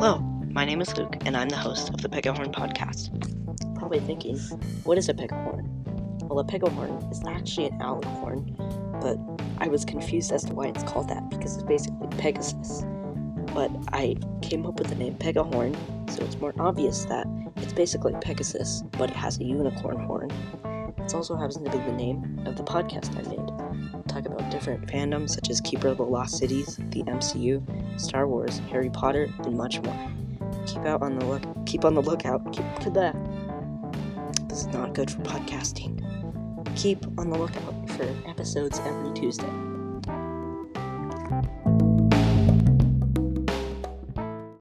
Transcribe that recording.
Hello, my name is Luke, and I'm the host of the Pegahorn podcast. Probably thinking, what is a pegahorn? Well, a pegahorn is actually an alicorn, but I was confused as to why it's called that because it's basically Pegasus. But I came up with the name pegahorn, so it's more obvious that it's basically Pegasus, but it has a unicorn horn. It also happens to be the name of the podcast I made. Talk about different fandoms such as Keeper of the Lost Cities, the MCU, Star Wars, Harry Potter, and much more. Keep out on the look. Keep on the lookout. Keep to that. This is not good for podcasting. Keep on the lookout for episodes every Tuesday.